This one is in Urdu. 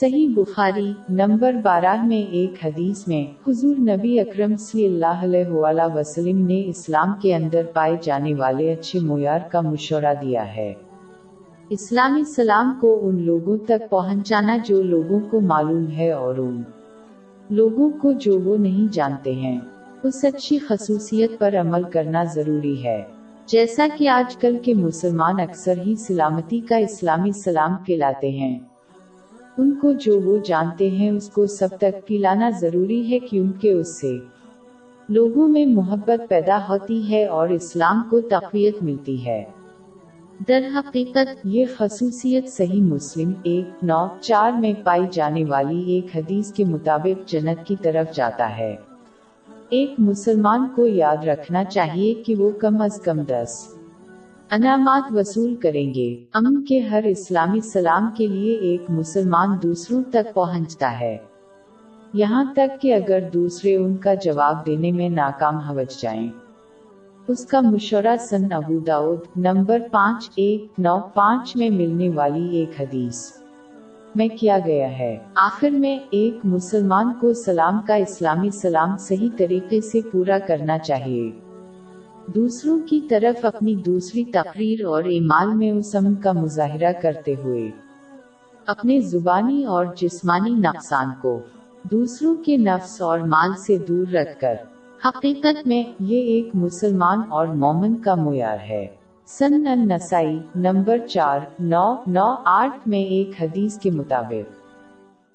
صحیح بخاری نمبر بارہ میں ایک حدیث میں حضور نبی اکرم صلی اللہ علیہ وآلہ وسلم نے اسلام کے اندر پائے جانے والے اچھے معیار کا مشورہ دیا ہے۔ اسلامی سلام کو ان لوگوں تک پہنچانا جو لوگوں کو معلوم ہے اور ان لوگوں کو جو وہ نہیں جانتے ہیں۔ اس اچھی خصوصیت پر عمل کرنا ضروری ہے۔ جیسا کہ آج کل کے مسلمان اکثر ہی سلامتی کا اسلامی سلام کہلاتے ہیں۔ ان کو جو وہ جانتے ہیں اس کو سب تک پلانا ضروری ہے کیونکہ اس سے لوگوں میں محبت پیدا ہوتی ہے اور اسلام کو تقویت ملتی ہے۔ در حقیقت، یہ خصوصیت صحیح مسلم ایک نو چار میں پائی جانے والی ایک حدیث کے مطابق جنت کی طرف جاتا ہے۔ ایک مسلمان کو یاد رکھنا چاہیے کہ وہ کم از کم دس انعامات وصول کریں گے۔ امن کے ہر اسلامی سلام کے لیے ایک مسلمان دوسروں تک پہنچتا ہے۔ یہاں تک کہ اگر دوسرے ان کا جواب دینے میں ناکام ہوج جائیں۔ اس کا مشورہ سن ابو داود نمبر پانچ ایک نو پانچ میں ملنے والی ایک حدیث میں کیا گیا ہے۔ آخر میں ایک مسلمان کو سلام کا اسلامی سلام صحیح طریقے سے پورا کرنا چاہیے۔ دوسروں کی طرف اپنی دوسری تقریر اور ایمال میں اس امن کا مظاہرہ کرتے ہوئے۔ اپنے زبانی اور جسمانی نقصان کو دوسروں کے نفس اور مال سے دور رکھ کر۔ حقیقت میں یہ ایک مسلمان اور مومن کا معیار ہے۔ سن النسائی نمبر چار، نو نو، آٹھ میں ایک حدیث کے مطابق۔